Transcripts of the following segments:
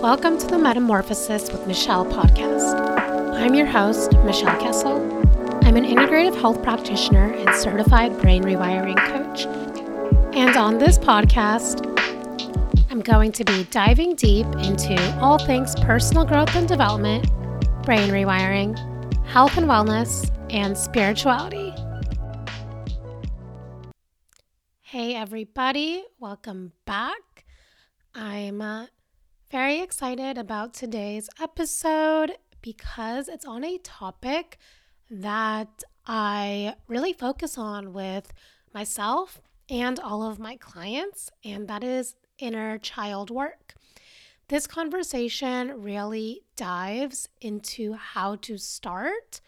Welcome to the Metamorphosis with Michelle podcast. I'm your host, Michelle Kessel. I'm an integrative health practitioner and certified brain rewiring coach. And on this podcast, I'm going to be diving deep into all things personal growth and development, brain rewiring, health and wellness, and spirituality. Hey, everybody, welcome back. I'm uh, very excited about today's episode because it's on a topic that I really focus on with myself and all of my clients, and that is inner child work. This conversation really dives into how to start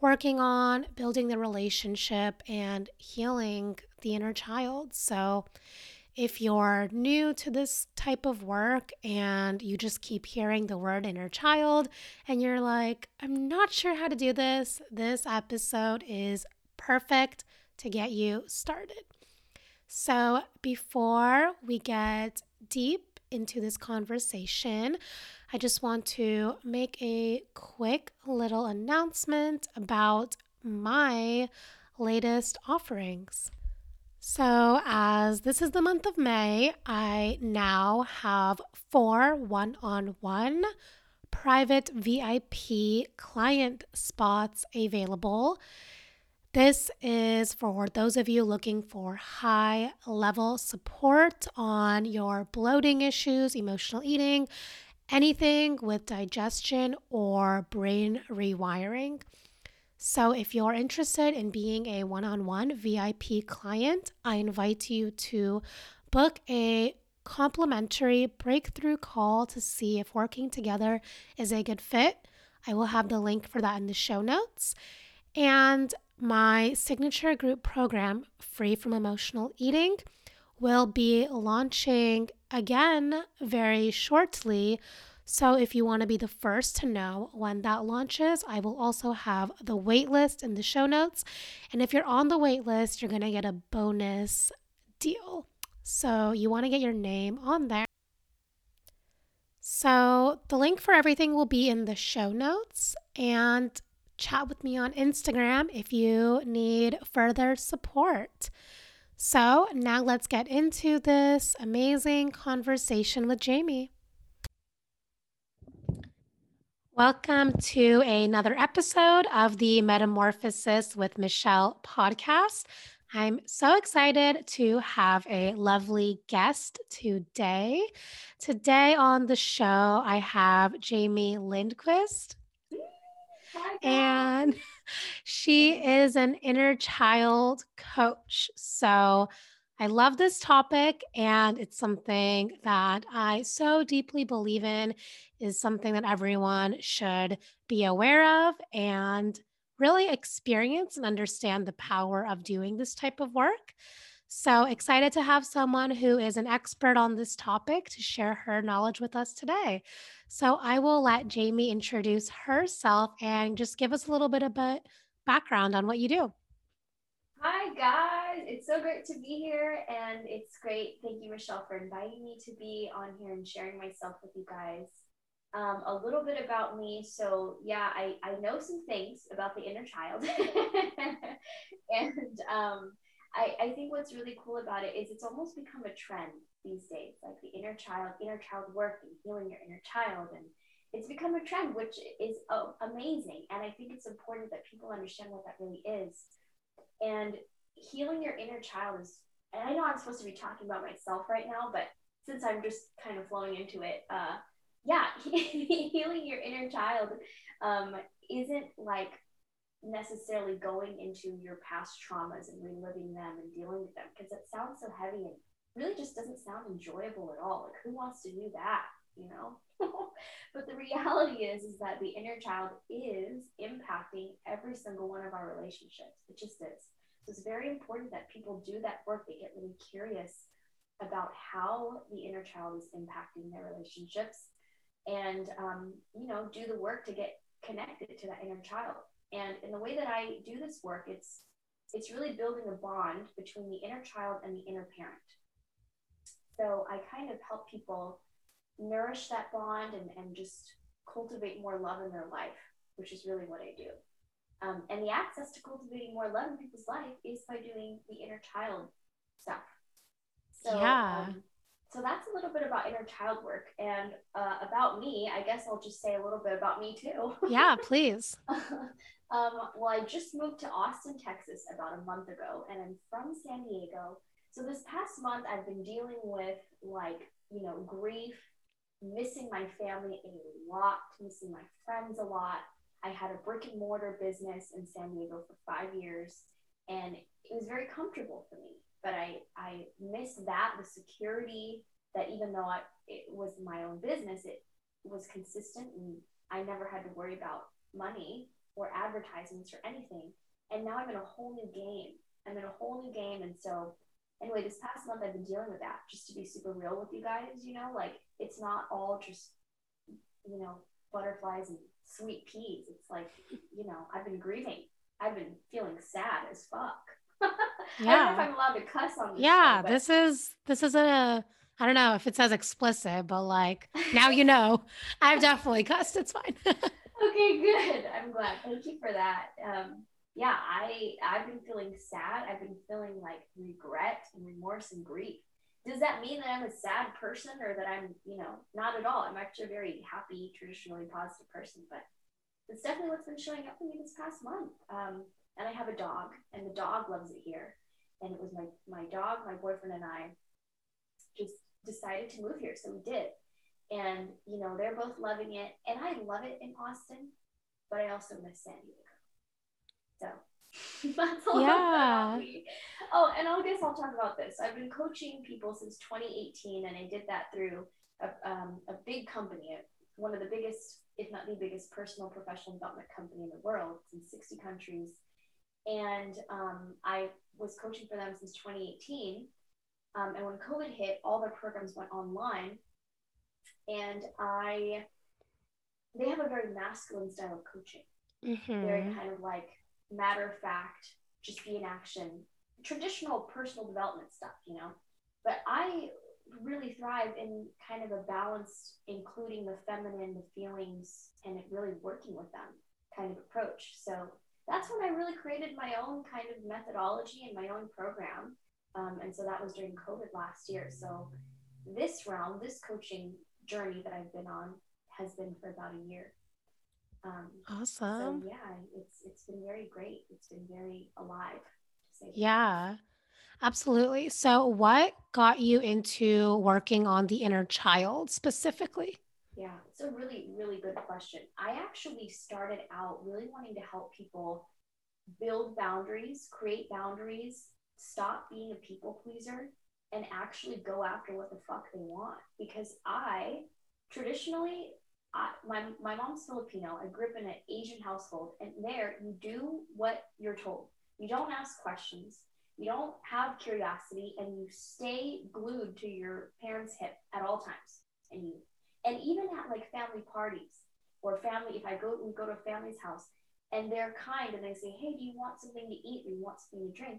working on building the relationship and healing the inner child. So, if you're new to this type of work and you just keep hearing the word inner child and you're like, I'm not sure how to do this, this episode is perfect to get you started. So, before we get deep into this conversation, I just want to make a quick little announcement about my latest offerings. So, as this is the month of May, I now have four one on one private VIP client spots available. This is for those of you looking for high level support on your bloating issues, emotional eating, anything with digestion or brain rewiring. So, if you're interested in being a one on one VIP client, I invite you to book a complimentary breakthrough call to see if working together is a good fit. I will have the link for that in the show notes. And my signature group program, Free from Emotional Eating, will be launching again very shortly so, if you want to be the first to know when that launches, I will also have the waitlist in the show notes. And if you're on the waitlist, you're going to get a bonus deal. So, you want to get your name on there. So, the link for everything will be in the show notes and chat with me on Instagram if you need further support. So, now let's get into this amazing conversation with Jamie. Welcome to another episode of the Metamorphosis with Michelle podcast. I'm so excited to have a lovely guest today. Today on the show, I have Jamie Lindquist. And she is an inner child coach. So I love this topic, and it's something that I so deeply believe in, is something that everyone should be aware of and really experience and understand the power of doing this type of work. So excited to have someone who is an expert on this topic to share her knowledge with us today. So I will let Jamie introduce herself and just give us a little bit of a background on what you do. Hi, guys. It's so great to be here. And it's great. Thank you, Michelle, for inviting me to be on here and sharing myself with you guys. Um, a little bit about me. So, yeah, I, I know some things about the inner child. and um, I, I think what's really cool about it is it's almost become a trend these days like the inner child, inner child work and healing your inner child. And it's become a trend, which is oh, amazing. And I think it's important that people understand what that really is and healing your inner child is, and I know I'm supposed to be talking about myself right now, but since I'm just kind of flowing into it, uh, yeah, healing your inner child um, isn't like necessarily going into your past traumas and reliving them and dealing with them because it sounds so heavy and really just doesn't sound enjoyable at all. Like, who wants to do that? You know? but the reality is is that the inner child is impacting every single one of our relationships. It just is. So it's very important that people do that work. They get really curious about how the inner child is impacting their relationships and um, you know do the work to get connected to that inner child and in the way that i do this work it's it's really building a bond between the inner child and the inner parent so i kind of help people nourish that bond and, and just cultivate more love in their life, which is really what I do. Um, and the access to cultivating more love in people's life is by doing the inner child stuff. So, Yeah. um, so that's a little bit about inner child work. And uh, about me, I guess I'll just say a little bit about me too. Yeah, please. um, well, I just moved to Austin, Texas about a month ago, and I'm from San Diego. So this past month, I've been dealing with like, you know, grief, missing my family a lot, missing my friends a lot. I had a brick and mortar business in San Diego for five years, and it was very comfortable for me. But I, I missed that, the security that even though I, it was my own business, it was consistent and I never had to worry about money or advertisements or anything. And now I'm in a whole new game. I'm in a whole new game. And so, anyway, this past month I've been dealing with that just to be super real with you guys, you know, like it's not all just, you know, butterflies and sweet peas. It's like, you know, I've been grieving. I've been feeling sad as fuck. I don't know if I'm allowed to cuss on this show, Yeah, but this is this is a I don't know if it says explicit, but like now you know. I've definitely cussed. It's fine. okay, good. I'm glad. Thank you for that. Um, yeah, I I've been feeling sad. I've been feeling like regret and remorse and grief. Does that mean that I'm a sad person or that I'm, you know, not at all? I'm actually a very happy, traditionally positive person, but it's definitely what's been showing up for me this past month. Um, and I have a dog, and the dog loves it here. And it was my my dog, my boyfriend, and I just decided to move here, so we did. And you know, they're both loving it, and I love it in Austin, but I also miss San Diego. So that's a Yeah. Oh, and I guess I'll talk about this. I've been coaching people since 2018, and I did that through a, um, a big company, one of the biggest, if not the biggest, personal professional development company in the world. It's in 60 countries. And um, I was coaching for them since 2018. Um, and when COVID hit, all their programs went online. And I, they have a very masculine style of coaching very Mhm. kind of like matter of fact, just be in action, traditional personal development stuff, you know. But I really thrive in kind of a balanced, including the feminine, the feelings, and it really working with them kind of approach. So that's when I really created my own kind of methodology and my own program. Um, and so that was during COVID last year. So this realm, this coaching journey that I've been on has been for about a year. Um, so Awesome. yeah, it's it's been very great. It's been very alive, to say the least. Yeah, absolutely. So what got you into working on the inner child specifically? Yeah, it's a really, really good question. I actually started out really wanting to help people build boundaries, create boundaries, stop being a people pleaser, and actually go after what the fuck they want. Because I traditionally, My, my mom's Filipino. I grew up in an Asian household, and there you do what you're told. You don't ask questions. You don't have curiosity, and you stay glued to your parents' hip at all times. And you and even at like family parties or family if i go we go to a family's house and they're kind and they say hey do you want something to eat or you want something to drink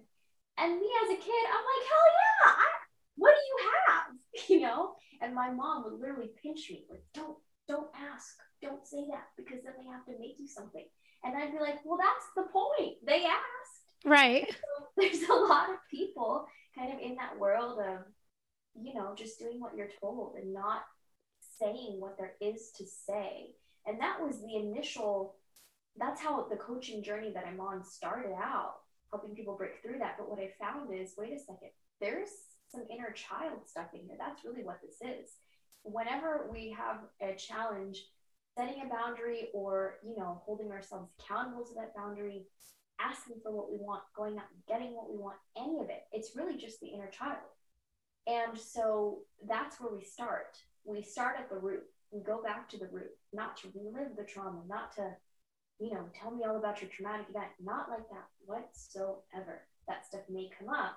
and me as a kid i'm like hell yeah I, what do you have you know and my mom would literally pinch me like don't don't ask don't say that because then they have to make you something. And i'd be like well that's the point. They asked. Right. so there's a lot of people kind of in that world of you know just doing what you're told and not saying what there is to say. And that was the initial that's how the coaching journey that i'm on started out helping people break through that. But what i found is wait a second there's some inner child stuff in here. That's really what this is whenever we have a challenge setting a boundary or you know holding ourselves accountable to that boundary asking for what we want going out and getting what we want any of it it's really just the inner child. And so that's where we start. We start at the root. We go back to the root not to relive the trauma not to you know tell me all about your traumatic event not like that whatsoever. That stuff may come up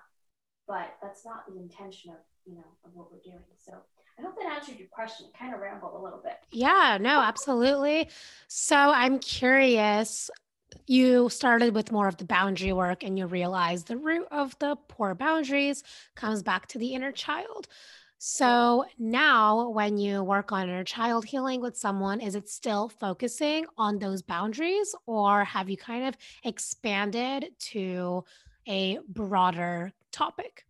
but that's not the intention of you know of what we're doing. So i hope that answered your question kind of rambled a little bit Yeah, no, absolutely. So I'm curious, you started with more of the boundary work and you realized the root of the poor boundaries comes back to the inner child. So now, when you work on inner child healing with someone, is it still focusing on those boundaries or have you kind of expanded to a broader topic?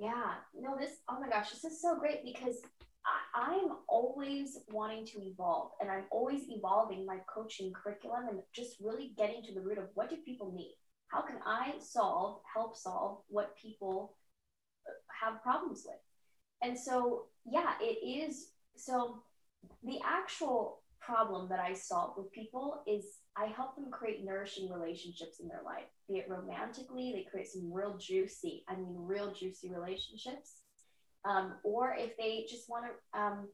Yeah, no, this, oh my gosh, this is so great because I, I'm always wanting to evolve and I'm always evolving my coaching curriculum and just really getting to the root of what do people need? How can I solve, help solve what people uh, have problems with? And so, yeah, it is. So, the actual problem that I solve with people is I help them create nourishing relationships in their life, be it romantically, they create some real juicy, I mean, real juicy relationships. Um, or if they just want to um,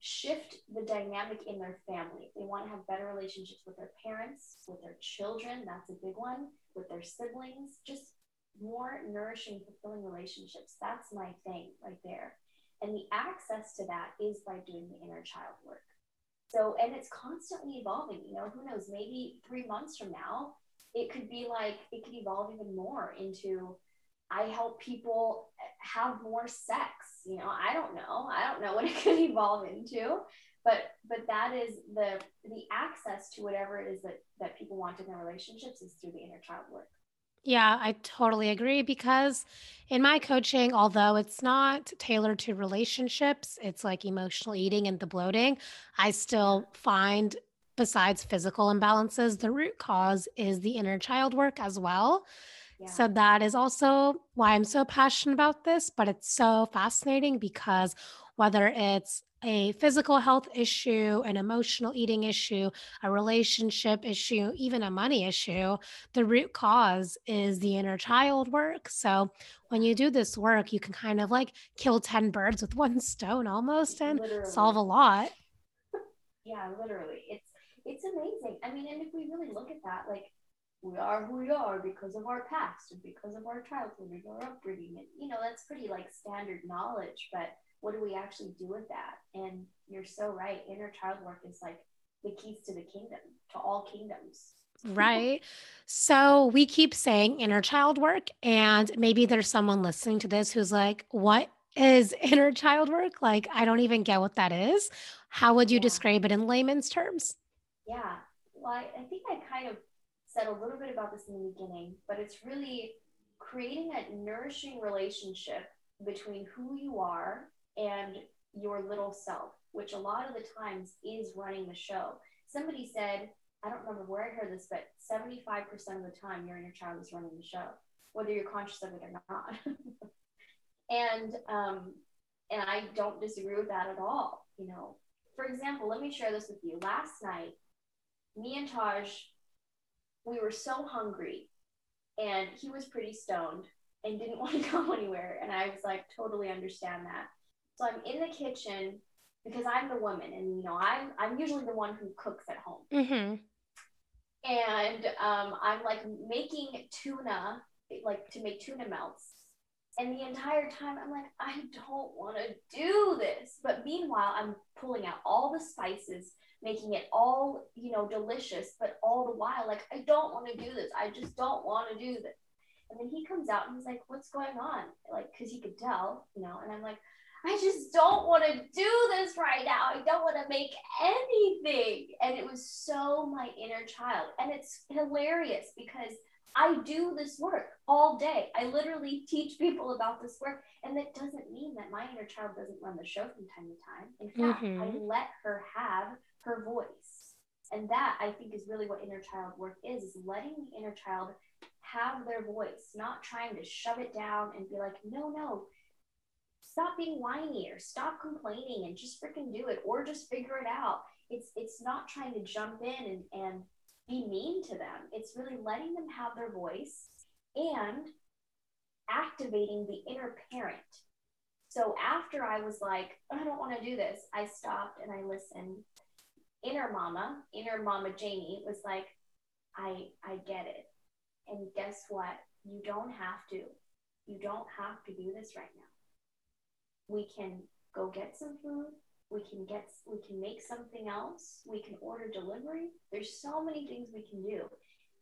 shift the dynamic in their family, they want to have better relationships with their parents, with their children, that's a big one, with their siblings, just more nourishing, fulfilling relationships. That's my thing right there. And the access to that is by doing the inner child work. So, and it's constantly evolving. You know, who knows? Maybe three months from now, it could be like, it could evolve even more into I help people have more sex. You know, I don't know. I don't know what it could evolve into, but but that is the the access to whatever it is that that people want in their relationships is through the inner child work. Yeah, I totally agree because in my coaching, although it's not tailored to relationships, it's like emotional eating and the bloating, I still find besides physical imbalances, the root cause is the inner child work as well. yeah, So that is also why I'm so passionate about this, but it's so fascinating because whether it's a physical health issue, an emotional eating issue, a relationship issue, even a money issue, the root cause is the inner child work. So when you do this work, you can kind of like kill 10 birds with one stone almost and solve a lot. Yeah, literally. It's it's amazing. I mean, and if we really look at that, like we are who we are because of our past and because of our childhood and our upbringing, and you know that's pretty like standard knowledge. But what do we actually do with that? And you're so right. Inner child work is like the keys to the kingdom, to all kingdoms. Right. So we keep saying inner child work, and maybe there's someone listening to this who's like, what is inner child work? Like, I don't even get what that is. How would you Yeah, describe it in layman's terms? yeah. Well, I, I think I kind of said a little bit about this in the beginning, but it's really creating a nourishing relationship between who you are and your little self, which a lot of the times is running the show. Somebody said, I don't remember where I heard this, but 75% of the time your inner child is running the show, whether you're conscious of it or not. and um, and I don't disagree with that at all. You know, for example, let me share this with you. Last night, me and Taj we were so hungry and he was pretty stoned and didn't want to go anywhere. And I was like, totally understand that. So I'm in the kitchen because I'm the woman and you know I'm I'm usually the one who cooks at home. Mm-hmm. And um, I'm like making tuna, like to make tuna melts. And the entire time I'm like, I don't want to do this. But meanwhile, I'm pulling out all the spices, making it all, you know, delicious, but all the while, like, I don't want to do this. I just don't want to do this. And then he comes out and he's like, What's going on? Like, because he could tell, you know, and I'm like, I just don't want to do this right now. I don't want to make anything. And it was so my inner child. And it's hilarious because I do this work all day. I literally teach people about this work. And that doesn't mean that my inner child doesn't run the show from time to time. In fact, I Mm-hmm. let her have her voice. And that I think is really what inner child work is, is letting the inner child have their voice, not trying to shove it down and be like, no, no, stop being whiny or stop complaining and just freaking do it or just figure it out. It's it's not trying to jump in and, and be mean to them. It's really letting them have their voice and activating the inner parent. So after I was like, oh, I don't want to do this, I stopped and I listened. Inner mama, inner mama Jamie was like, I I get it. And guess what? You don't have to. You don't have to do this right now we can go get some food we can get we can make something else we can order delivery there's so many things we can do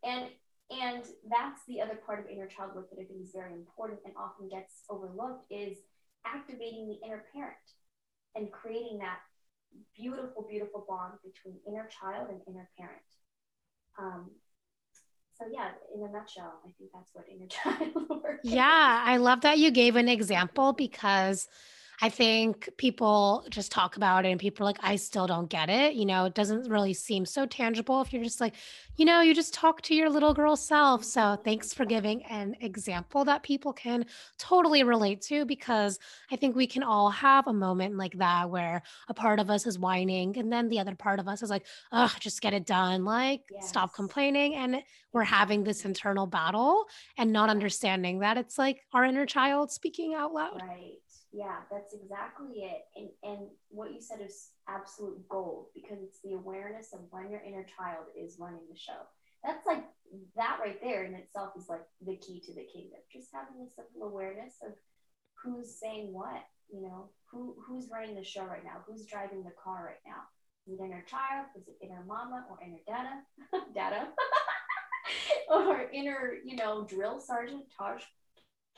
and and that's the other part of inner child work that i think is very important and often gets overlooked is activating the inner parent and creating that beautiful, beautiful bond between inner child and inner parent. Um, so yeah, in a nutshell, I think that's what inner child work. Yeah, I love that you gave an example because I think people just talk about it and people are like, I still don't get it. You know, it doesn't really seem so tangible if you're just like, you know, you just talk to your little girl self. So thanks for giving an example that people can totally relate to because I think we can all have a moment like that where a part of us is whining and then the other part of us is like, oh, just get it done. Like, stop complaining. And we're having this internal battle and not understanding that it's like our inner child speaking out loud. Right. Yeah, that's exactly it. And and what you said is absolute gold because it's the awareness of when your inner child is running the show. That's like that right there in itself is like the key to the kingdom. Just having a simple awareness of who's saying what, you know, who who's running the show right now, who's driving the car right now. Is it inner child? Is it inner mama or inner dada? dada. or inner, you know, drill sergeant Taj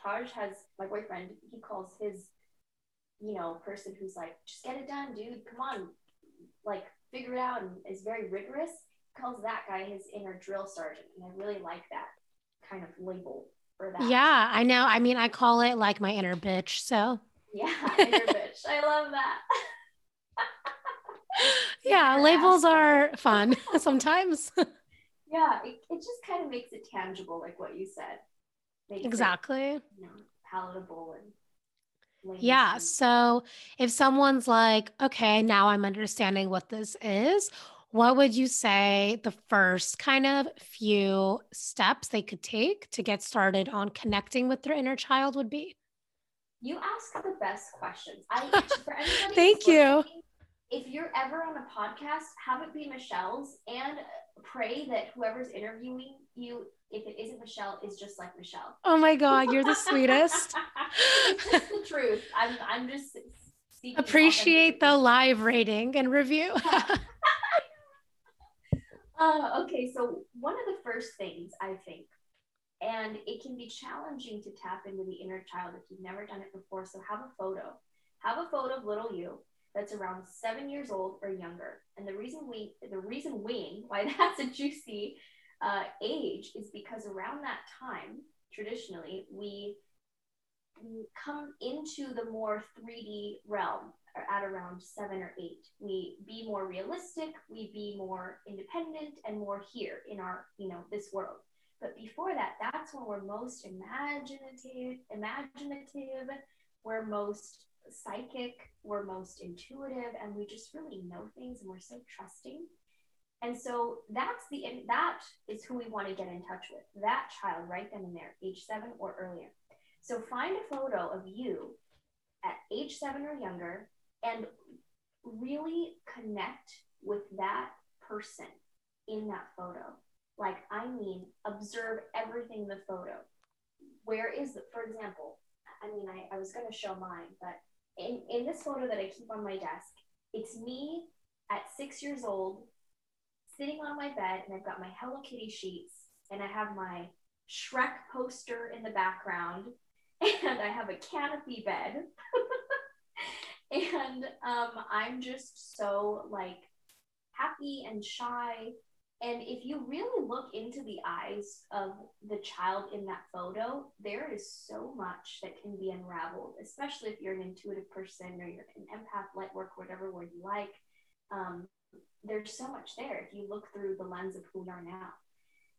Taj has my boyfriend, he calls his you know, person who's like, just get it done, dude. Come on, like figure it out, and is very rigorous. Calls that guy his inner drill sergeant, and I really like that kind of label for that. Yeah, I know. I mean, I call it like my inner bitch. So, Yeah, inner bitch. I love that. yeah, labels are fun sometimes. Yeah, it, it just kind of makes it tangible, like what you said. Makes it, exactly. you know, palatable and Yeah. So, if someone's like, okay, now I'm understanding what this is, what would you say the first kind of few steps they could take to get started on connecting with their inner child would be? You ask the best questions. I for Thank you. if you're ever on a podcast, have it be Michelle's and pray that whoever's interviewing you, if it isn't Michelle, is just like Michelle. Oh my God, you're the sweetest. it's the truth. I'm I'm just speaking Appreciate the live rating and review. Uh, okay, so one of the first things I think, and it can be challenging to tap into the inner child if you've never done it before. So have a photo. Have a photo of little you that's around seven years old or younger. And the reason we, the reason we, why that's a juicy uh, age is because around that time, traditionally, we come into the more 3D realm at around seven or eight. We be more realistic, we be more independent and more here in our, you know, this world. But before that, that's when we're most imaginative, imaginative, we're most psychic, we're most intuitive, and we just really know things and we're so trusting. And so that's the that is who we want to get in touch with. That child right then and there, age seven or earlier. So find a photo of you at age seven or younger and really connect with that person in that photo. Like, I mean, observe everything in the photo. Where is it? For example, I mean, I, I was going to show mine, but in, in this photo that I keep on my desk, it's me at six years old sitting on my bed and I've got my Hello Kitty sheets and I have my Shrek poster in the background and I have a canopy bed. and um, I'm just so like happy and shy. And if you really look into the eyes of the child in that photo, there is so much that can be unraveled, especially if you're an intuitive person or you're an empath, light work, whatever word you like. Um, there's so much there if you look through the lens of who we are now.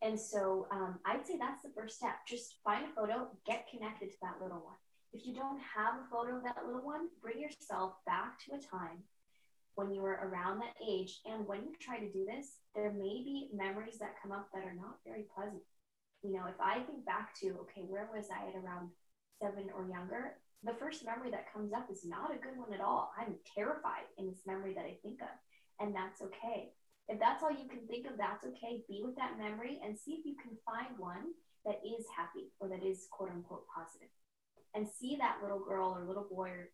And so um, I'd say that's the first step. Just find a photo, get connected to that little one. If you don't have a photo of that little one, bring yourself back to a time when you were around that age. And when you try to do this, there may be memories that come up that are not very pleasant. You know, if I think back to, okay, where was I at around seven or younger? The first memory that comes up is not a good one at all. I'm terrified in this memory that I think of, and that's okay. If that's all you can think of, that's okay. Be with that memory and see if you can find one that is happy or that is quote unquote positive. And see that little girl or little boy or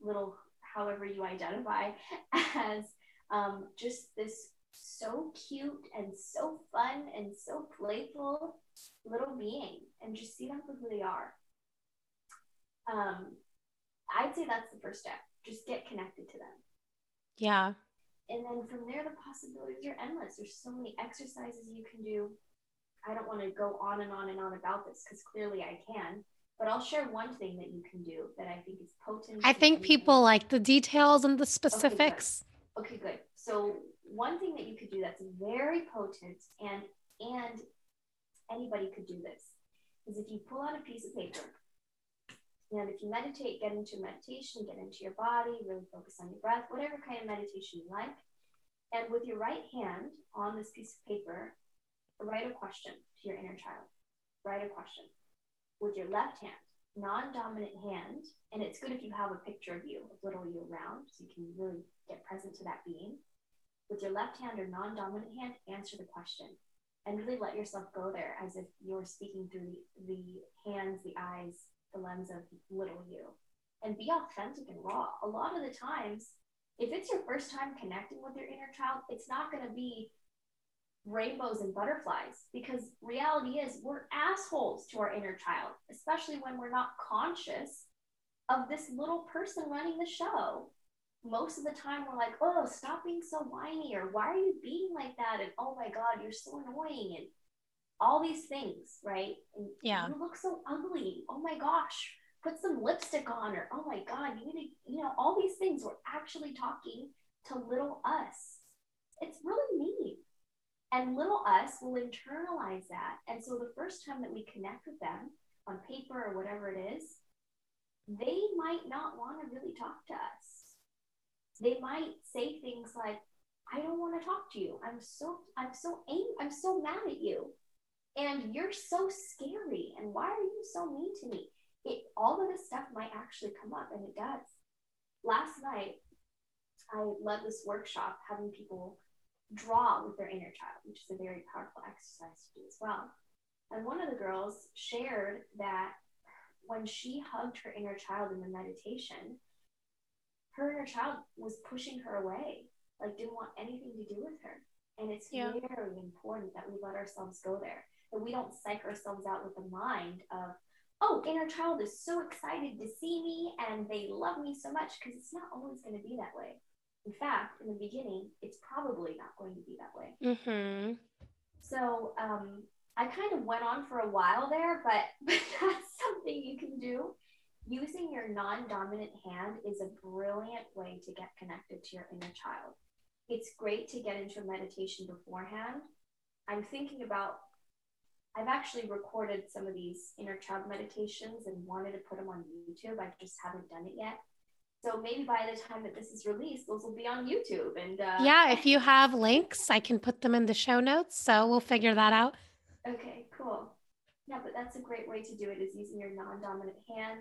little however you identify as um, just this so cute and so fun and so playful little being and just see them for who they are. Um, I'd say that's the first step. Just get connected to them. Yeah. And then from there, the possibilities are endless. There's so many exercises you can do. I don't want to go on and on and on about this because clearly I can, but I'll share one thing that you can do that I think is potent. I think people like the details and the specifics. Okay, good. Okay, good. So one thing that you could do that's very potent and and anybody could do this is if you pull out a piece of paper and if you meditate, get into meditation, get into your body, really focus on your breath, whatever kind of meditation you like. And with your right hand on this piece of paper, write a question to your inner child. Write a question. With your left hand, non dominant hand, and it's good if you have a picture of you, of little you around, so you can really get present to that being. With your left hand or non dominant hand, answer the question and really let yourself go there as if you're speaking through the, the hands, the eyes, the lens of little you and be authentic and raw. A lot of the times, if it's your first time connecting with your inner child, it's not going to be rainbows and butterflies because reality is we're assholes to our inner child, especially when we're not conscious of this little person running the show. Most of the time, we're like, oh, stop being so whiny, or why are you being like that? And oh my God, you're so annoying. And all these things, right? And yeah. You look so ugly. Oh my gosh. Put some lipstick on or oh my God, you need to, you know, all these things. We're actually talking to little us. It's really neat. And little us will internalize that. And so the first time that we connect with them on paper or whatever it is, they might not want to really talk to us. They might say things like, I don't want to talk to you. I'm so I'm so angry. I'm so mad at you and you're so scary. And why are you so mean to me? It all of this stuff might actually come up and it does. Last night i led this workshop having people draw with their inner child which is a very powerful exercise to do as well. And one of the girls shared that when she hugged her inner child in the meditation her inner child was pushing her away like didn't want anything to do with her. And it's yeah. very important that we let ourselves go there that we don't psych ourselves out with the mind of, oh, inner child is so excited to see me and they love me so much because it's not always going to be that way. In fact, in the beginning, it's probably not going to be that way. Mm-hmm. So um, I kind of went on for a while there, but, but that's something you can do. Using your non dominant hand is a brilliant way to get connected to your inner child. It's great to get into a meditation beforehand. I'm thinking about I've actually recorded some of these inner child meditations and wanted to put them on YouTube. I just haven't done it yet. So maybe by the time that this is released, those will be on YouTube. And uh, yeah, if you have links, I can put them in the show notes. So we'll figure that out. Okay, cool. Yeah, but that's a great way to do it is using your non-dominant hand.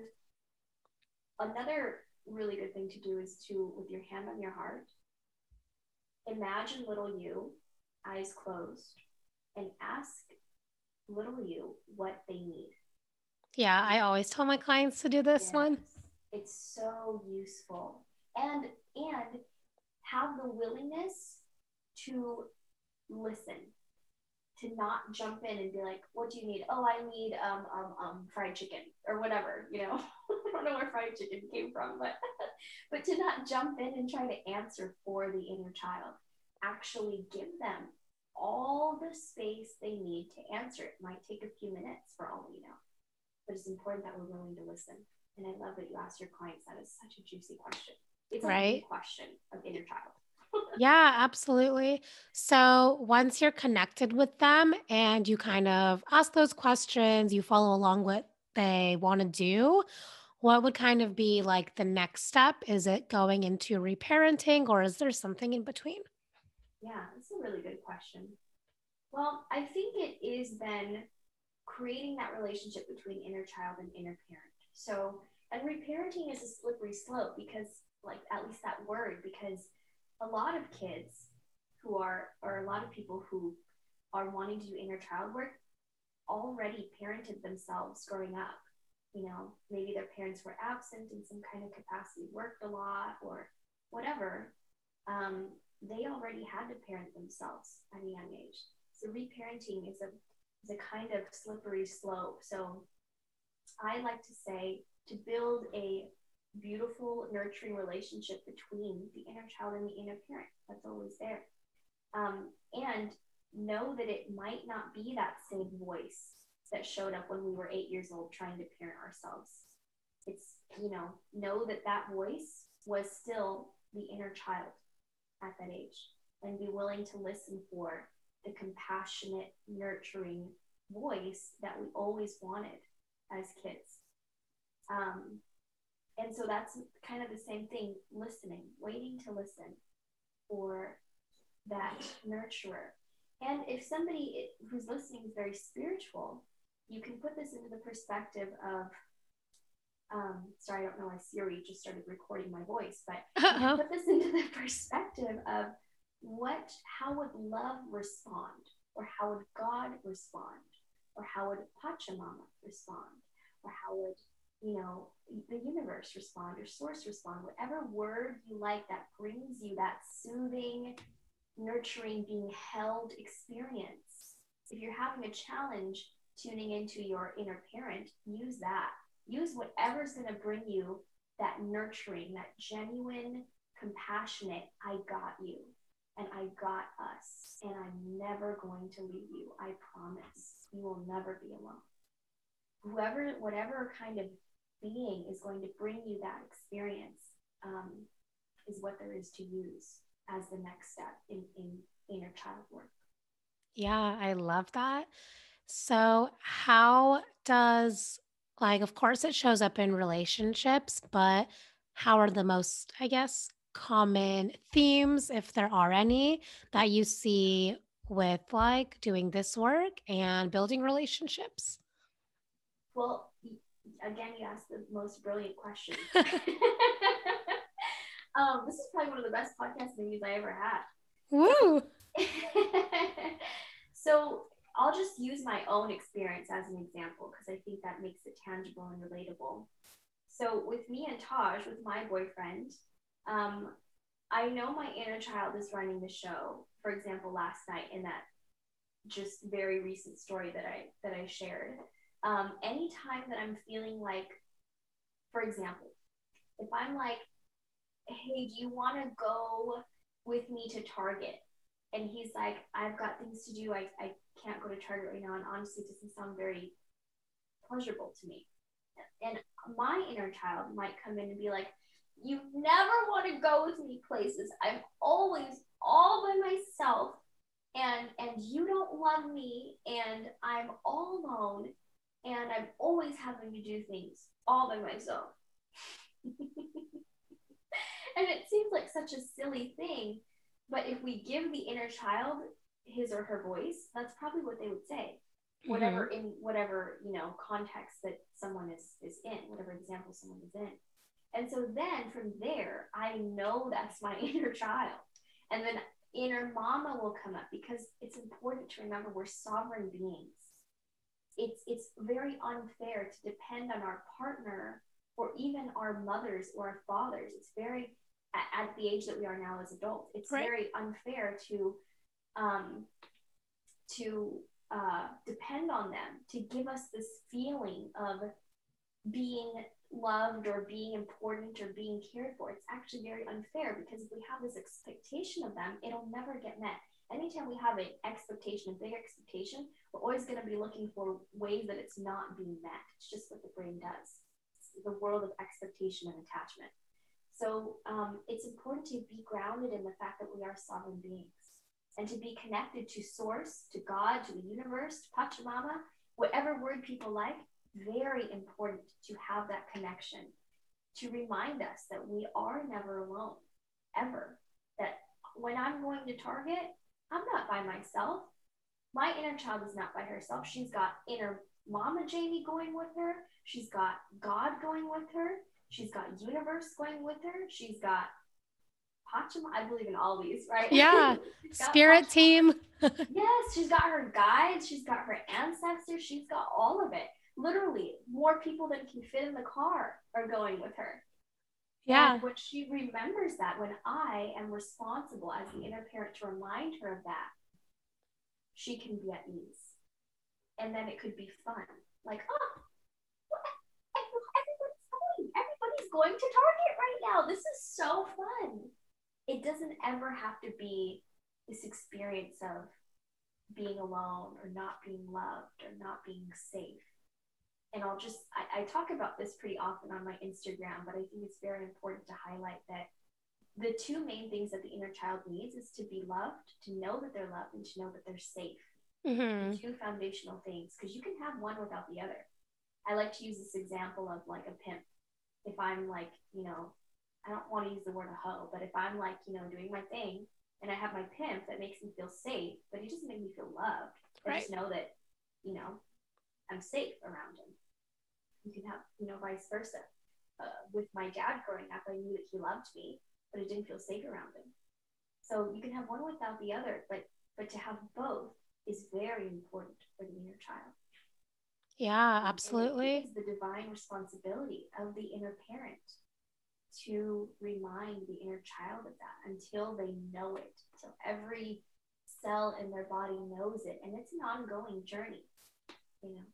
Another really good thing to do is to, with your hand on your heart, imagine little you, eyes closed, and ask little you what they need. Yeah, I always tell my clients to do this yes. one. It's so useful. And and have the willingness to listen, to not jump in and be like, what do you need? Oh, I need um um um fried chicken or whatever, you know. I don't know where fried chicken came from, but but to not jump in and try to answer for the inner child. Actually give them all the space they need to answer. It might take a few minutes for all we know, but it's important that we're willing to listen. And I love that you ask your clients that is such a juicy question. It's right. a question of inner child. yeah, absolutely. So once you're connected with them and you kind of ask those questions, you follow along what they want to do, what would kind of be like the next step? Is it going into reparenting or is there something in between? Yeah, that's a really good question. Well, I think it is then creating that relationship between inner child and inner parent. So, and reparenting is a slippery slope because, like, at least that word, because a lot of kids who are, or a lot of people who are wanting to do inner child work already parented themselves growing up. You know, maybe their parents were absent in some kind of capacity, worked a lot, or whatever. Um, they already had to parent themselves at a young age. So reparenting is a is a kind of slippery slope. So I like to say to build a beautiful, nurturing relationship between the inner child and the inner parent. That's always there. Um, and know that it might not be that same voice that showed up when we were eight years old trying to parent ourselves. It's, you know, know that that voice was still the inner child at that age and be willing to listen for the compassionate, nurturing voice that we always wanted as kids. Um, and so that's kind of the same thing listening, waiting to listen for that nurturer. And if somebody who's listening is very spiritual, you can put this into the perspective of um, sorry, I don't know why Siri just started recording my voice, but uh-huh. put this into the perspective of what, how would love respond, or how would God respond, or how would Pachamama respond, or how would you know the universe respond, or source respond, whatever word you like that brings you that soothing, nurturing, being held experience. If you're having a challenge tuning into your inner parent, use that use whatever's going to bring you that nurturing, that genuine, compassionate, I got you and I got us, and I'm never going to leave you. I promise. You will never be alone. Whoever, whatever kind of being is going to bring you that experience um, is what there is to use as the next step in, in inner child work. Yeah, I love that. So, how does like, of course, it shows up in relationships, but how are the most, I guess, common themes, if there are any, that you see with like doing this work and building relationships? Well, again, you asked the most brilliant question. um, this is probably one of the best podcast interviews I ever had. Woo! so I'll just use my own experience as an example because I think that makes it tangible and relatable. So, with me and Taj, with my boyfriend, um, I know my inner child is running the show. For example, last night in that just very recent story that I that I shared. Um, anytime that I'm feeling like, for example, if I'm like, "Hey, do you want to go with me to Target?" And he's like, "I've got things to do. I I can't go to Target right now, and honestly, it doesn't sound very pleasurable to me. And my inner child might come in and be like, You never want to go with me places. I'm always all by myself and and you don't love me and I'm all alone and I'm always having to do things all by myself. and it seems like such a silly thing, but if we give the inner child his or her voice, that's probably what they would say. Whatever mm-hmm. in whatever, you know, context that someone is is in, whatever example someone is in. And so then from there, I know that's my inner child. And then inner mama will come up because it's important to remember we're sovereign beings. It's it's very unfair to depend on our partner or even our mothers or our fathers. It's very at, at the age that we are now as adults, it's right. very unfair to um, to uh, depend on them to give us this feeling of being loved or being important or being cared for. It's actually very unfair because if we have this expectation of them, it'll never get met. Anytime we have an expectation, a big expectation, we're always going to be looking for ways that it's not being met. It's just what the brain does. It's the world of expectation and attachment. So um, it's important to be grounded in the fact that we are sovereign beings and to be connected to source, to God, to the universe, to Pachamama, whatever word people like, very important to have that connection to remind us that we are never alone, ever. That when I'm going to Target, I'm not by myself. My inner child is not by herself. She's got inner Mama Jamie going with her. She's got God going with her. She's got universe going with her. She's got Pachama. I believe in all these, right? Yeah. Spirit team. yes, she's got her guides, she's got her ancestors, she's got all of it. Literally, more people than can fit in the car are going with her. Yeah. And when she remembers that, when I am responsible as the inner parent to remind her of that, she can be at ease. And then it could be fun. Like, oh, going. To Target right now. This is so fun. It doesn't ever have to be this experience of being alone or not being loved or not being safe. And I'll just, I, I talk about this pretty often on my Instagram, but I think it's very important to highlight that the two main things that the inner child needs is to be loved, to know that they're loved, and to know that they're safe. Mm-hmm. Two foundational things, because you can have one without the other. I like to use this example of like a pimp. If I'm like, you know, I don't want to use the word a hoe, but if I'm like, you know, doing my thing and I have my pimp that makes me feel safe, but he doesn't make me feel loved. I just know that, you know, I'm safe around him. You can have, you know, vice versa. Uh, with my dad growing up, I knew that he loved me, but I didn't feel safe around him. So you can have one without the other, but but to have both is very important for the inner child. Yeah, absolutely. It's the divine responsibility of the inner parent to remind the inner child of that until they know it, until every cell in their body knows it. And it's an ongoing journey, you know.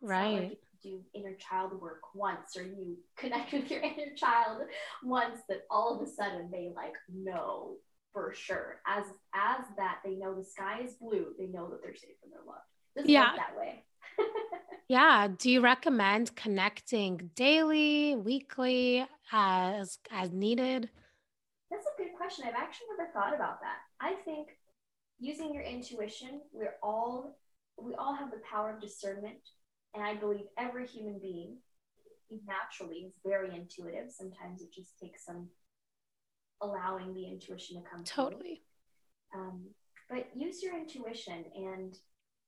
Right. Like do inner child work once or you connect with your inner child once that all of a sudden they like know for sure. As as that they know the sky is blue, they know that they're safe and they're loved. Doesn't yeah. that way. yeah. Do you recommend connecting daily, weekly, as as needed? That's a good question. I've actually never thought about that. I think using your intuition, we're all we all have the power of discernment. And I believe every human being naturally is very intuitive. Sometimes it just takes some allowing the intuition to come totally. Um, but use your intuition and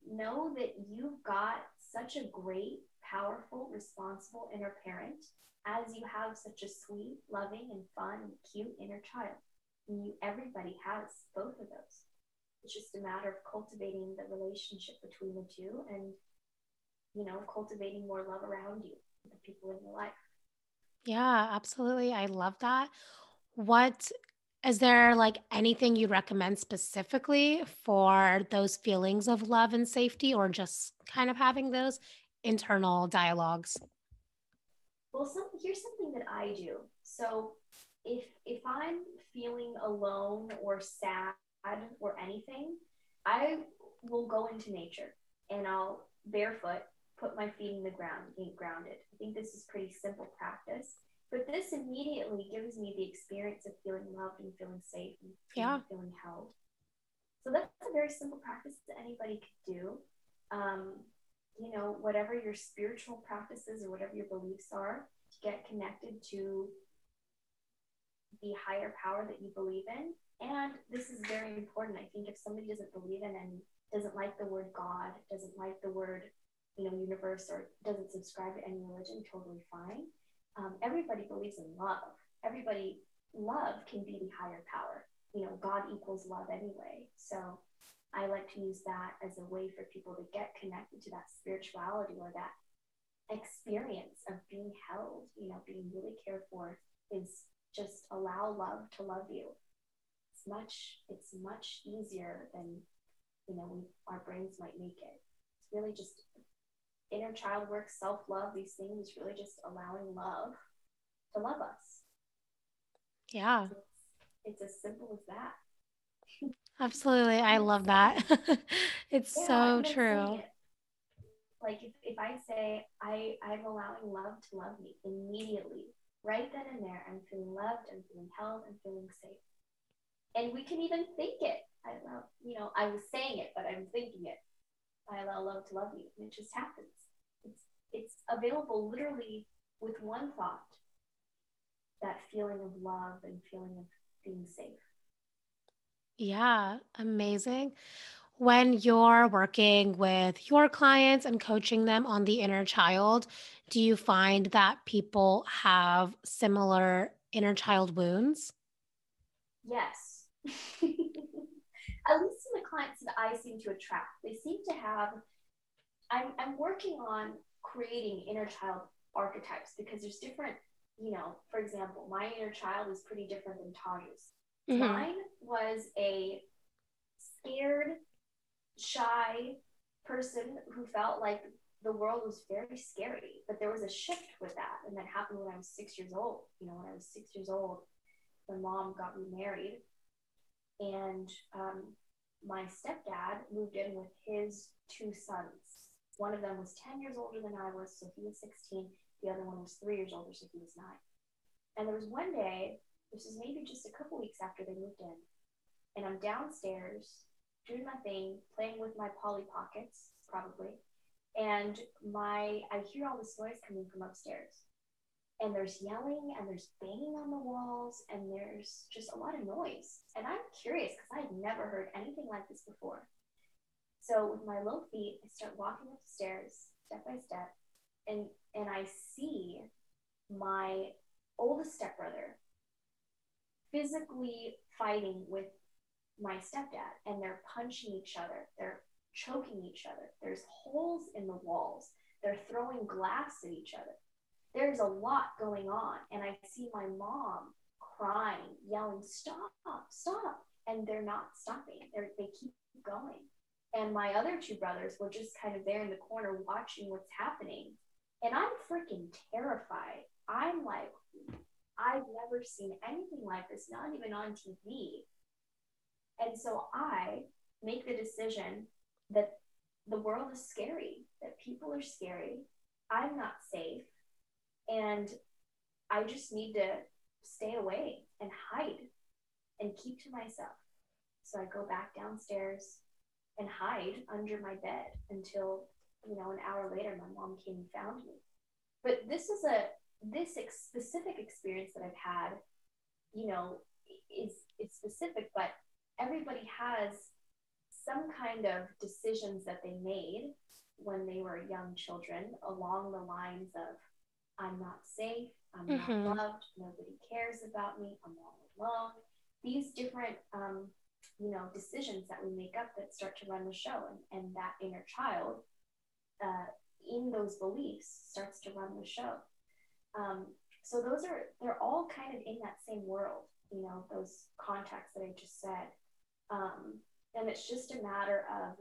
know that you've got such a great, powerful, responsible inner parent as you have such a sweet, loving, and fun, and cute inner child. And you, everybody has both of those. It's just a matter of cultivating the relationship between the two and, you know, cultivating more love around you, the people in your life. Yeah, absolutely. I love that. What is there like anything you'd recommend specifically for those feelings of love and safety, or just kind of having those internal dialogues? Well, some, here's something that I do. So if if I'm feeling alone or sad or anything, I will go into nature and I'll barefoot put my feet in the ground, get grounded. I think this is pretty simple practice. But this immediately gives me the experience of feeling loved and feeling safe and yeah. feeling held. So that's a very simple practice that anybody could do. Um, you know, whatever your spiritual practices or whatever your beliefs are, to get connected to the higher power that you believe in. And this is very important. I think if somebody doesn't believe in and doesn't like the word God, doesn't like the word, you know, universe, or doesn't subscribe to any religion, totally fine um, everybody believes in love. Everybody, love can be the higher power. You know, God equals love anyway. So I like to use that as a way for people to get connected to that spirituality or that experience of being held, you know, being really cared for is just allow love to love you. It's much, it's much easier than, you know, we, our brains might make it. It's really just inner child work, self love, these things, really just allowing love to love us. Yeah. It's, it's as simple as that. Absolutely. I love that. it's yeah, so true. It. Like if, if I say I, I'm allowing love to love me immediately, right then and there, I'm feeling loved, I'm feeling held, I'm feeling safe. And we can even think it. I love, you know, I was saying it, but I'm thinking it. I allow love to love you. And it just happens. It's it's available literally with one thought. That feeling of love and feeling of being safe. Yeah, amazing. When you're working with your clients and coaching them on the inner child, do you find that people have similar inner child wounds? Yes. at least in the clients that I seem to attract, they seem to have. I'm, I'm working on creating inner child archetypes because there's different, you know, for example, my inner child is pretty different than Taj's. Mm-hmm. Mine was a scared, shy person who felt like the world was very scary. But there was a shift with that. And that happened when I was six years old. You know, when I was six years old, my mom got remarried. And um, my stepdad moved in with his two sons. One of them was 10 years older than I was, so he was 16. The other one was three years older, so he was nine. And there was one day, this is maybe just a couple weeks after they moved in, and I'm downstairs doing my thing, playing with my Polly Pockets, probably. And my I hear all this noise coming from upstairs. And there's yelling and there's banging on the walls and there's just a lot of noise. And I'm curious because I've never heard anything like this before. So with my little feet, I start walking up the stairs step by step, and and I see my oldest stepbrother physically fighting with my stepdad, and they're punching each other. They're choking each other. There's holes in the walls. They're throwing glass at each other. There's a lot going on, and I see my mom crying, yelling, "Stop! Stop!" And they're not stopping. They're, they keep going and my other two brothers were just kind of there in the corner watching what's happening. And I'm freaking terrified. I'm like, I've never seen anything like this, not even on TV. And so I make the decision that the world is scary, that people are scary. I'm not safe. And I just need to stay away and hide and keep to myself. So I go back downstairs and hide under my bed until you know an hour later my mom came and found me but this is a this ex- specific experience that i've had you know is it's specific but everybody has some kind of decisions that they made when they were young children along the lines of i'm not safe i'm mm-hmm. not loved nobody cares about me i'm all alone these different um, you know decisions that we make up that start to run the show and, and that inner child uh, in those beliefs starts to run the show. Um, so those are they're all kind of in that same world you know those contexts that i just said. Um, and it's just a matter of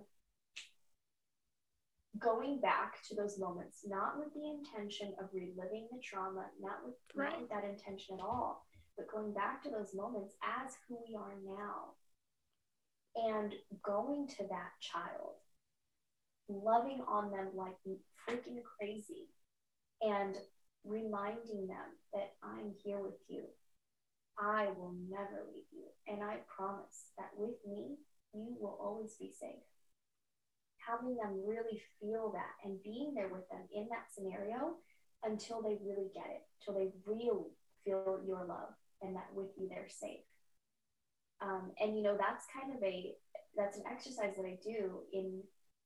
going back to those moments not with the intention of reliving the trauma not with, right. not with that intention at all but going back to those moments as who we are now and going to that child, loving on them like freaking crazy, and reminding them that I'm here with you. I will never leave you. And I promise that with me, you will always be safe. Having them really feel that and being there with them in that scenario until they really get it, till they really feel your love and that with you they're safe. Um, and you know that's kind of a that's an exercise that I do in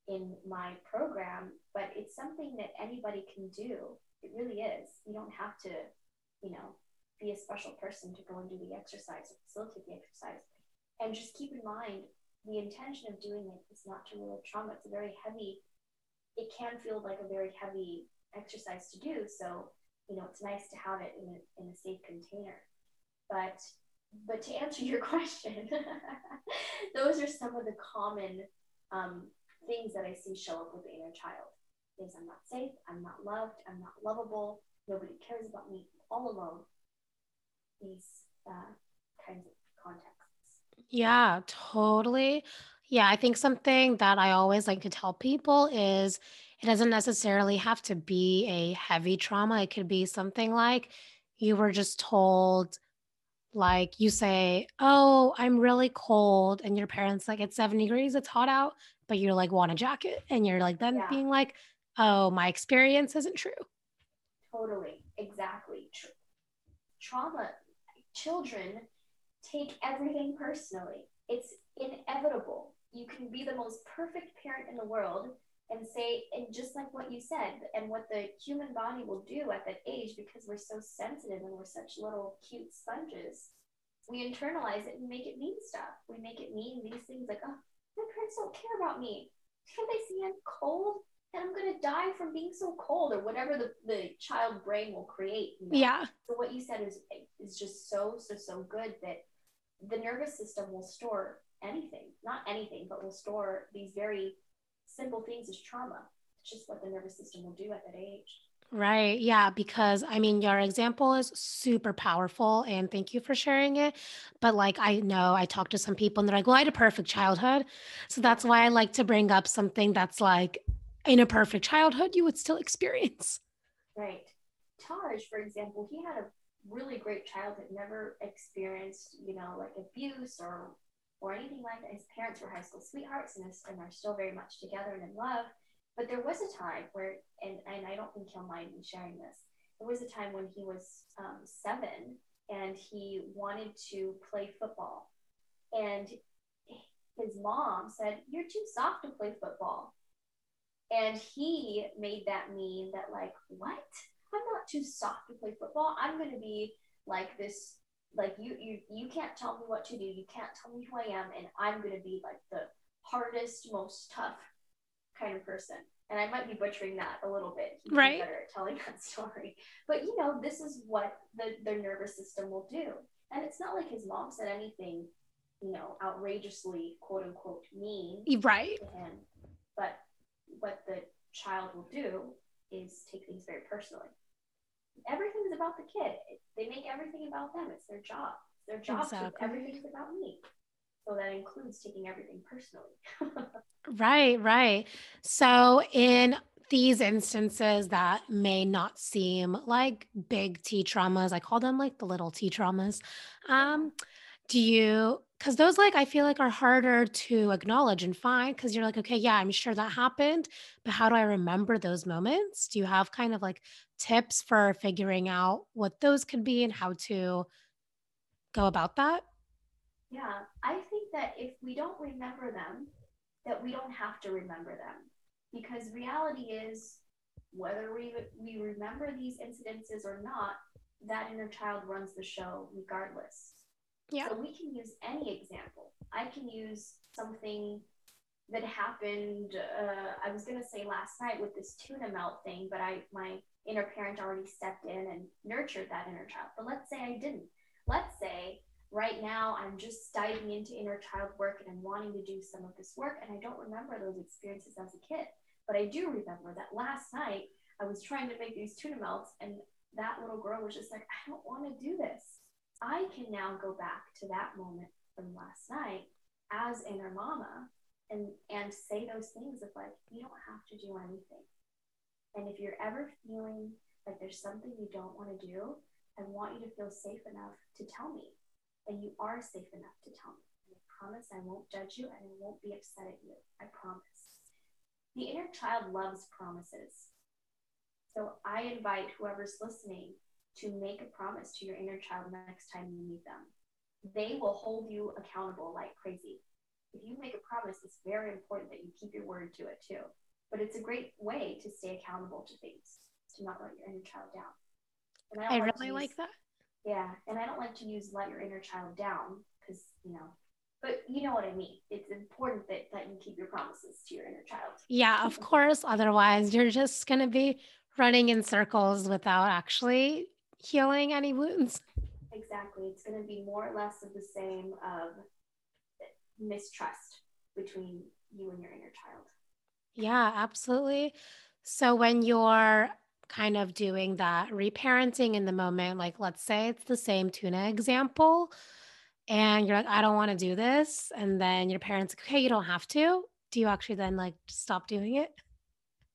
in my program, but it's something that anybody can do. It really is. You don't have to, you know, be a special person to go and do the exercise or facilitate the exercise. And just keep in mind the intention of doing it is not to relieve trauma. It's a very heavy, it can feel like a very heavy exercise to do. So, you know, it's nice to have it in a, in a safe container. But but to answer your question, those are some of the common um, things that I see show up with the inner child. Is I'm not safe, I'm not loved, I'm not lovable, nobody cares about me, all alone. These uh, kinds of contexts. Yeah, totally. Yeah, I think something that I always like to tell people is it doesn't necessarily have to be a heavy trauma. It could be something like you were just told like you say, "Oh, I'm really cold," and your parents like, "It's 70 degrees, it's hot out," but you're like, "Want a jacket?" And you're like then yeah. being like, "Oh, my experience isn't true." Totally. Exactly. Tra- trauma children take everything personally. It's inevitable. You can be the most perfect parent in the world and say and just like what you said and what the human body will do at that age because we're so sensitive and we're such little cute sponges we internalize it and make it mean stuff we make it mean these things like oh my parents don't care about me Can't they see i'm cold and i'm going to die from being so cold or whatever the, the child brain will create you know? yeah so what you said is is just so so so good that the nervous system will store anything not anything but will store these very simple things as trauma. It's just what the nervous system will do at that age. Right. Yeah. Because I mean, your example is super powerful and thank you for sharing it. But like, I know I talked to some people and they're like, well, I had a perfect childhood. So that's why I like to bring up something that's like in a perfect childhood, you would still experience. right. Taj, for example, he had a really great childhood, never experienced, you know, like abuse or or anything like that. His parents were high school sweethearts and, is, and are still very much together and in love. But there was a time where, and, and I don't think he'll mind me sharing this, there was a time when he was um, seven and he wanted to play football. And his mom said, You're too soft to play football. And he made that mean that, like, what? I'm not too soft to play football. I'm going to be like this, like, you, you, you can't tell me what to do. You can't tell me who I am. And I'm going to be like the hardest, most tough kind of person. And I might be butchering that a little bit. He'd Right. be better at telling that story. But, you know, this is what the, their nervous system will do. And it's not like his mom said anything, you know, outrageously, quote unquote, mean Right. to him. But what the child will do is take things very personally. Everything's about the kid. They make everything about them. It's their job. It's their job Exactly. everything's about me. So that includes taking everything personally. Right. Right. So in these instances that may not seem like big T traumas, I call them like the little T traumas. Um, Do you because those, like, I feel like are harder to acknowledge and find because you're like, "Okay, yeah, I'm sure that happened, but how do I remember those moments?" Do you have kind of, like, tips for figuring out what those could be and how to go about that? Yeah. I think that if we don't remember them, that we don't have to remember them. Because reality is whether we we remember these incidences or not, that inner child runs the show regardless. Yeah. So we can use any example. I can use something that happened. Uh, I was gonna say last night with this tuna melt thing, but I my inner parent already stepped in and nurtured that inner child. But let's say I didn't. Let's say right now I'm just diving into inner child work and I'm wanting to do some of this work, and I don't remember those experiences as a kid. But I do remember that last night I was trying to make these tuna melts, and that little girl was just like, I don't want to do this. I can now go back to that moment from last night as inner mama and and say those things of like you don't have to do anything. And if you're ever feeling like there's something you don't want to do, I want you to feel safe enough to tell me. And you are safe enough to tell me. And I promise I won't judge you and I won't be upset at you. I promise. The inner child loves promises. So I invite whoever's listening to make a promise to your inner child next time you meet them. They will hold you accountable like crazy. If you make a promise, it's very important that you keep your word to it too. But it's a great way to stay accountable to things, to not let your inner child down. And I don't like really like that. Yeah, and I don't like to use let your inner child down because, you know, but you know what I mean. It's important that, that you keep your promises to your inner child. Yeah, of course, otherwise you're just gonna be running in circles without actually healing any wounds. Exactly. It's going to be more or less of the same of mistrust between you and your inner child. Yeah, absolutely. So when you're kind of doing that reparenting in the moment, like let's say it's the same tuna example, and you're like, I don't want to do this. And then your parents, like, okay, you don't have to. Do you actually then like stop doing it?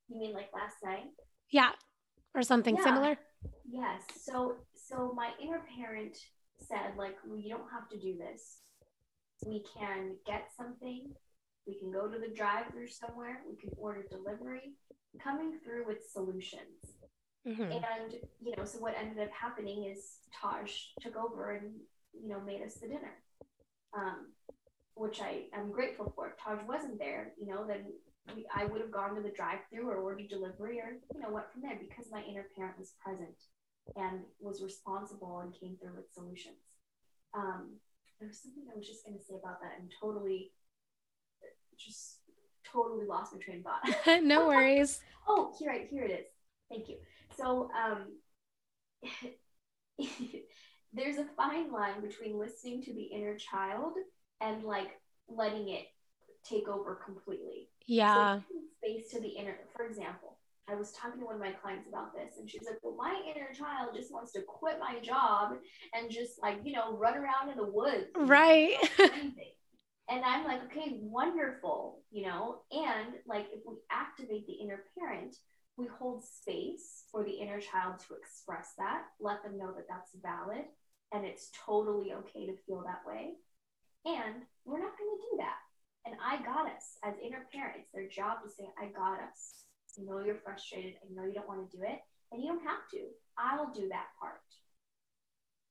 You mean like last night? Yeah. Or something Yeah. similar? Yes. So so my inner parent said like well, you don't have to do this. We can get something. We can go to the drive-through somewhere. We can order delivery. Coming through with solutions. Mhm. And you know, so what ended up happening is Taj took over and you know made us the dinner, um, which I am grateful for. If Taj wasn't there, you know, then we, I would have gone to the drive-through or ordered delivery or you know what from there because my inner parent was present and was responsible and came through with solutions. Um, there was something I was just going to say about that and totally, just totally lost my train of thought. no worries. Oh, here, right, here it is. Thank you. So, um, there's a fine line between listening to the inner child and like letting it take over completely. Yeah. So space to the inner, for example, I was talking to one of my clients about this, and she's like, Well, my inner child just wants to quit my job and just like, you know, run around in the woods. Right. and I'm like, Okay, wonderful, you know, and like if we activate the inner parent, we hold space for the inner child to express that, let them know that that's valid and it's totally okay to feel that way. And we're not going to do that. And I got us as inner parents, their job is to say, I got us. I know you're frustrated. I know you don't want to do it. And you don't have to. I'll do that part.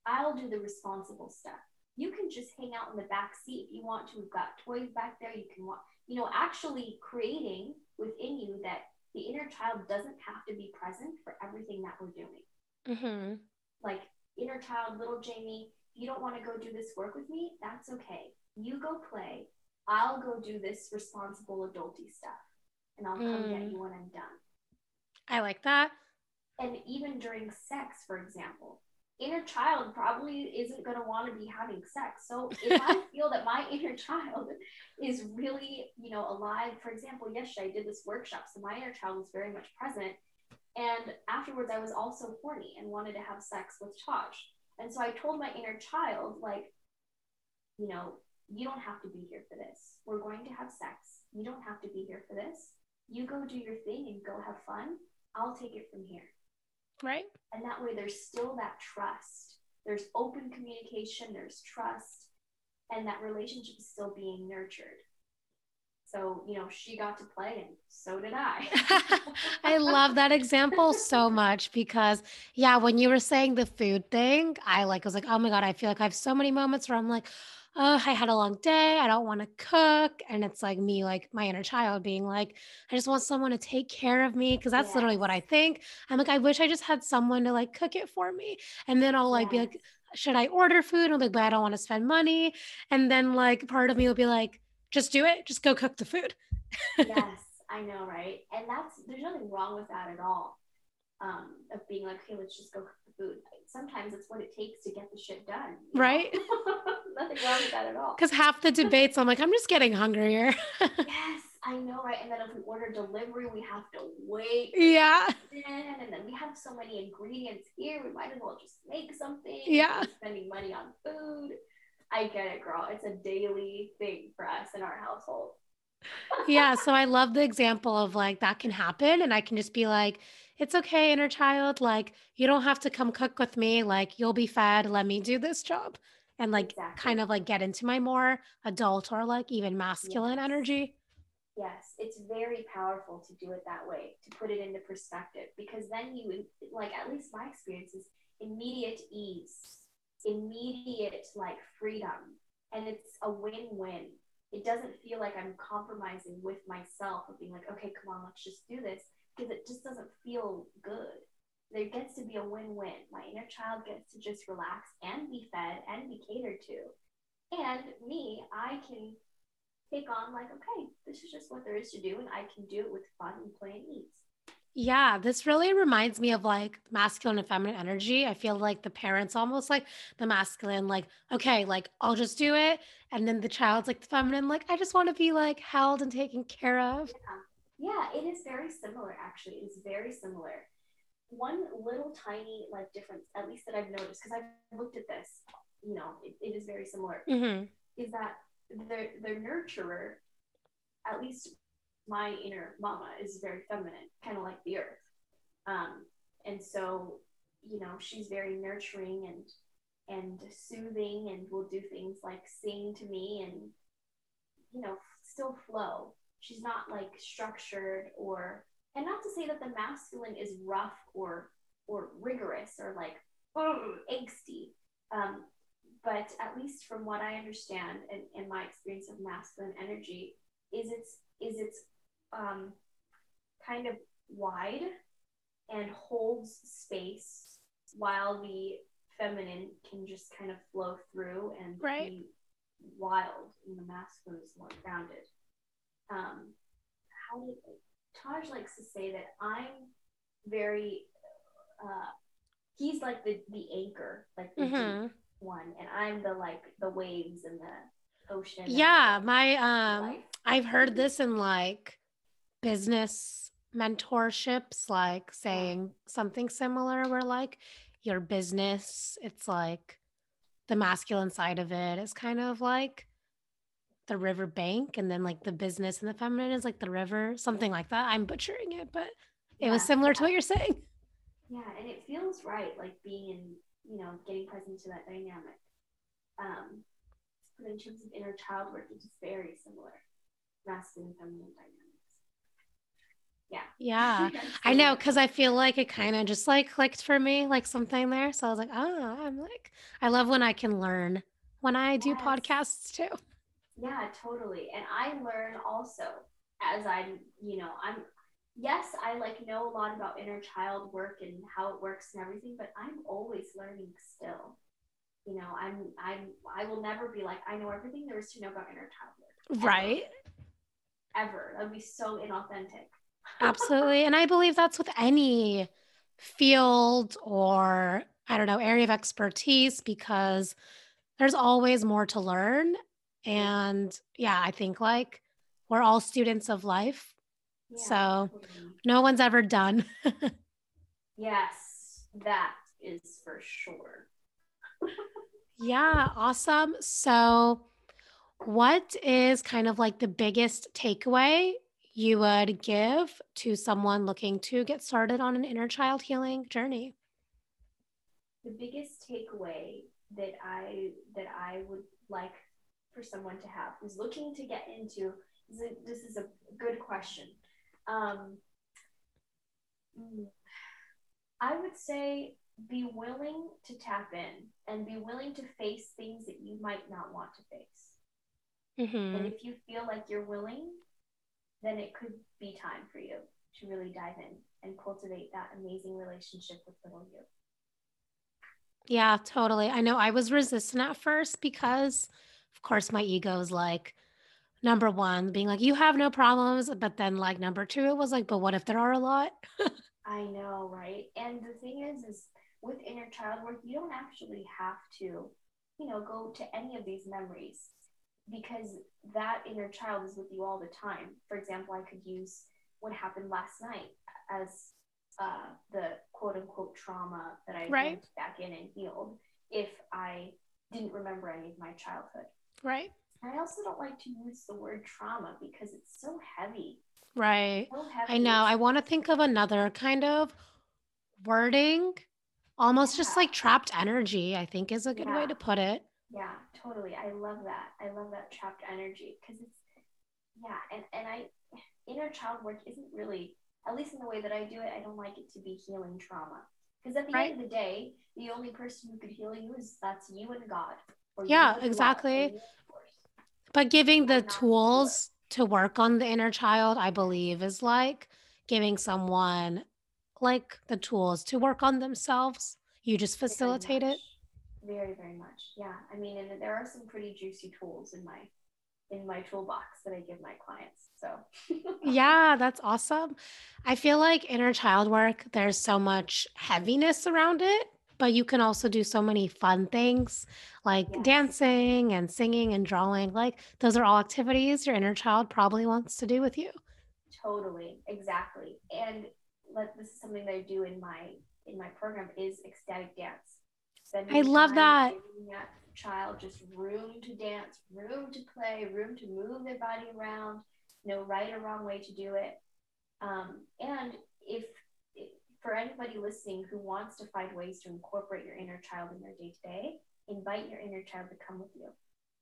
I'll do the responsible stuff. You can just hang out in the back seat if you want to. We've got toys back there. You can want, you know, actually creating within you that the inner child doesn't have to be present for everything that we're doing. Mm-hmm. Like inner child, little Jamie, you don't want to go do this work with me, that's okay. You go play. I'll go do this responsible adulty stuff and I'll come mm. get you when I'm done. I like that. And even during sex, for example, inner child probably isn't going to want to be having sex. So if I feel that my inner child is really, you know, alive, for example, yesterday I did this workshop, so my inner child was very much present. And afterwards, I was also horny and wanted to have sex with Taj. And so I told my inner child, like, you know, you don't have to be here for this. We're going to have sex. You don't have to be here for this. You go do your thing and go have fun. I'll take it from here. Right. And that way, there's still that trust. There's open communication, there's trust, and that relationship is still being nurtured. So, you know, she got to play and so did I. I love that example so much because, yeah, when you were saying the food thing, I like was like, oh my God, I feel like I have so many moments where I'm like, oh, I had a long day. I don't want to cook. And it's like me, like my inner child being like, I just want someone to take care of me. Cause that's yes. literally what I think. I'm like, I wish I just had someone to like cook it for me. And then I'll like yes. be like, should I order food? And I'm like, but I don't want to spend money. And then like part of me will be like, just do it. Just go cook the food. yes, I know, right? And that's there's nothing wrong with that at all. Um, of being like, okay, let's just go cook food. Sometimes it's what it takes to get the shit done. Right. nothing wrong with that at all. Because half the debates, I'm like, I'm just getting hungrier. yes, I know, right? And then if we order delivery, we have to wait. Yeah. And then we have so many ingredients here. We might as well just make something. Yeah. Spending money on food. I get it, girl. It's a daily thing for us in our household. yeah. So I love the example of like that can happen. And I can just be like, it's okay, inner child. Like, you don't have to come cook with me. Like, you'll be fed. Let me do this job. And like, exactly. kind of like get into my more adult or like even masculine yes. energy. Yes, it's very powerful to do it that way, to put it into perspective, because then you, like, at least my experience is immediate ease immediate like freedom and it's a win-win it doesn't feel like i'm compromising with myself of being like okay come on let's just do this because it just doesn't feel good there gets to be a win-win my inner child gets to just relax and be fed and be catered to and me i can take on like okay this is just what there is to do and i can do it with fun and play and ease yeah, this really reminds me of like masculine and feminine energy. I feel like the parents almost like the masculine, like, okay, like I'll just do it. And then the child's like the feminine, like, I just want to be like held and taken care of. Yeah. Yeah, it is very similar, actually. It's very similar. One little tiny like difference, at least that I've noticed, because I've looked at this, you know, it, it is very similar, mm-hmm. is that the the nurturer, at least my inner mama is very feminine, kind of like the earth. Um, and so, you know, she's very nurturing and and soothing and will do things like sing to me and you know, still flow. She's not like structured or and not to say that the masculine is rough or or rigorous or like angsty. Um, but at least from what I understand and, and my experience of masculine energy is it's is it's um, kind of wide and holds space while the feminine can just kind of flow through and right. be wild and the masculine is more grounded. Um, how did Taj likes to say that I'm very uh, he's like the the anchor, like the mm-hmm. one, and I'm the like the waves and the ocean. Yeah, my um, life. I've heard this in like business mentorships, like saying something similar where like your business, it's like the masculine side of it is kind of like the river bank and then like the business and the feminine is like the river, something like that. I'm butchering it, but it was Yeah, similar to what you're saying. yeah, and it feels right, like being in, you know, getting present to that dynamic. Um, but in terms of inner child work, it's very similar, masculine, feminine dynamics. Yeah. Yeah, I know because I feel like it kind of just like clicked for me, like something there. So I was like, oh, I'm like, I love when I can learn when I do Yes, podcasts too. Yeah, totally. And I learn also as I'm, you know, I'm. Yes, I like know a lot about inner child work and how it works and everything, but I'm always learning still. You know, I'm I'm I will never be like I know everything there is to know about inner child work ever Right. ever. That would be so inauthentic. Absolutely. And I believe that's with any field or, I don't know, area of expertise because there's always more to learn. And yeah, I think like we're all students of life. yeah, So no one's ever done. Yes, that is for sure. Yeah, awesome. So, what is kind of like the biggest takeaway you would give to someone looking to get started on an inner child healing journey? The biggest takeaway that I that I would like for someone to have who's looking to get into this is a, this is a good question. Um, I would say be willing to tap in and be willing to face things that you might not want to face. And hmm if you feel like you're willing, then it could be time for you to really dive in and cultivate that amazing relationship with little you. Yeah, totally. I know I was resistant at first because, of course, my ego is like, number one, being like, you have no problems. But then, like, number two, it was like, but what if there are a lot? I know, right? And the thing is, is with inner child work, you don't actually have to, you know, go to any of these memories because that inner child is with you all the time. For example, I could use what happened last night as uh, the quote unquote trauma that I Right, back in and healed if I didn't remember any of my childhood. Right, I also don't like to use the word trauma because it's so heavy. right. So heavy. I know. I want to think of another kind of wording, almost just like trapped energy, I think is a good way to put it. Yeah, totally. I love that. I love that trapped energy because it's yeah, and and I inner child work isn't really at least in the way that I do it, I don't like it to be healing trauma. Because at the end of the day, the only person who could heal you is that's you and God, Yeah, and love, or exactly. you and force. But giving the I'm not the healer. tools to work on the inner child, I believe, is like giving someone like the tools to work on themselves. You just Very facilitate it. Very, very much. Yeah. I mean, and there are some pretty juicy tools in my in my toolbox that I give my clients. So Yeah, that's awesome. I feel like inner child work, there's so much heaviness around it, but you can also do so many fun things like yes, dancing and singing and drawing. Like, those are all activities your inner child probably wants to do with you. totally, exactly. And let this is something that I do in my in my program is ecstatic dance. I love that. that child just room to dance, room to play, room to move their body around, no right or wrong way to do it. Um, and if for anybody listening who wants to find ways to incorporate your inner child in their day to day, invite your inner child to come with you.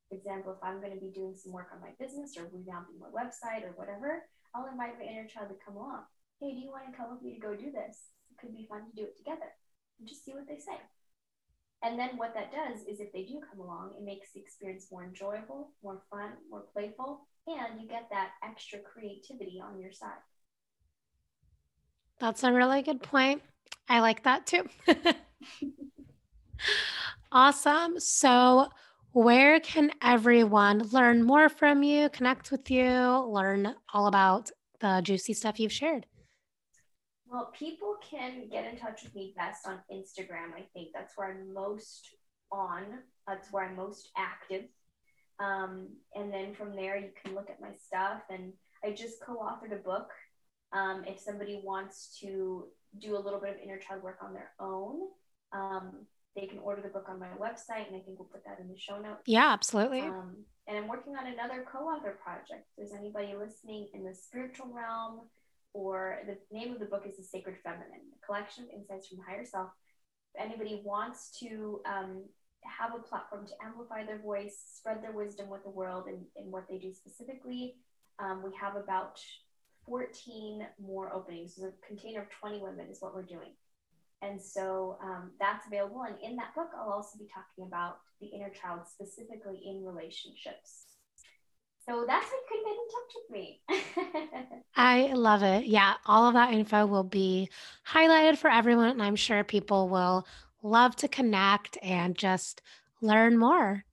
For example, if I'm going to be doing some work on my business or revamping my website or whatever, I'll invite my inner child to come along. Hey, do you want to come with me to go do this? It could be fun to do it together and just see what they say. And then what that does is if they do come along, it makes the experience more enjoyable, more fun, more playful, and you get that extra creativity on your side. That's a really good point. I like that too. Awesome. So, where can everyone learn more from you, connect with you, learn all about the juicy stuff you've shared? Well, people can get in touch with me best on Instagram. I think that's where I'm most on. That's where I'm most active. Um, and then from there, you can look at my stuff. And I just co authored a book Um, if somebody wants to do a little bit of inner child work on their own, um, they can order the book on my website, and I think we'll put that in the show notes. Yeah, absolutely. Um, and I'm working on another co-author project. If there's anybody listening in the spiritual realm, or the name of the book is The Sacred Feminine, a collection of insights from the higher self. If anybody wants to um, have a platform to amplify their voice, spread their wisdom with the world and, and what they do specifically, um, we have about 14 more openings. So a container of 20 women is what we're doing. And so um, that's available. And in that book, I'll also be talking about the inner child specifically in relationships. So that's how you can get in touch with me. I love it. Yeah, all of that info will be highlighted for everyone, and I'm sure people will love to connect and just learn more.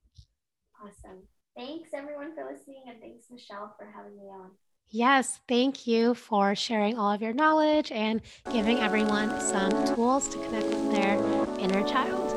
awesome. Thanks everyone for listening, and thanks, Michelle, for having me on. Yes, thank you for sharing all of your knowledge and giving everyone some tools to connect with their inner child.